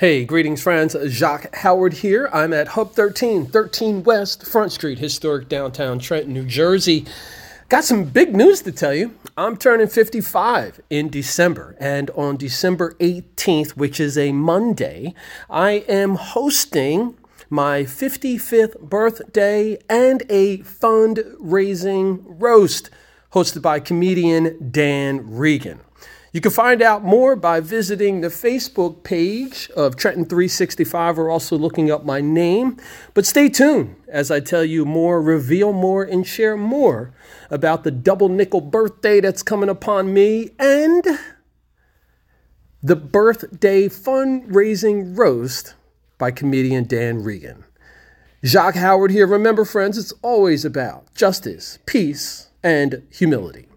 Hey, greetings, friends. Jacque Howard here. I'm at Hub 13, 13 West Front Street, historic downtown Trenton, New Jersey. Got some big news to tell you. I'm turning 55 in December, and on December 18th, which is a Monday, I am hosting my 55th birthday and a fundraising roast hosted by comedian Dan Regan. You can find out more by visiting the Facebook page of Trenton 365 or also looking up my name. But stay tuned as I tell you more, reveal more, and share more about the double nickel birthday that's coming upon me and the birthday fundraising roast by comedian Dan Regan. Jacque Howard here. Remember, friends, it's always about justice, peace, and humility.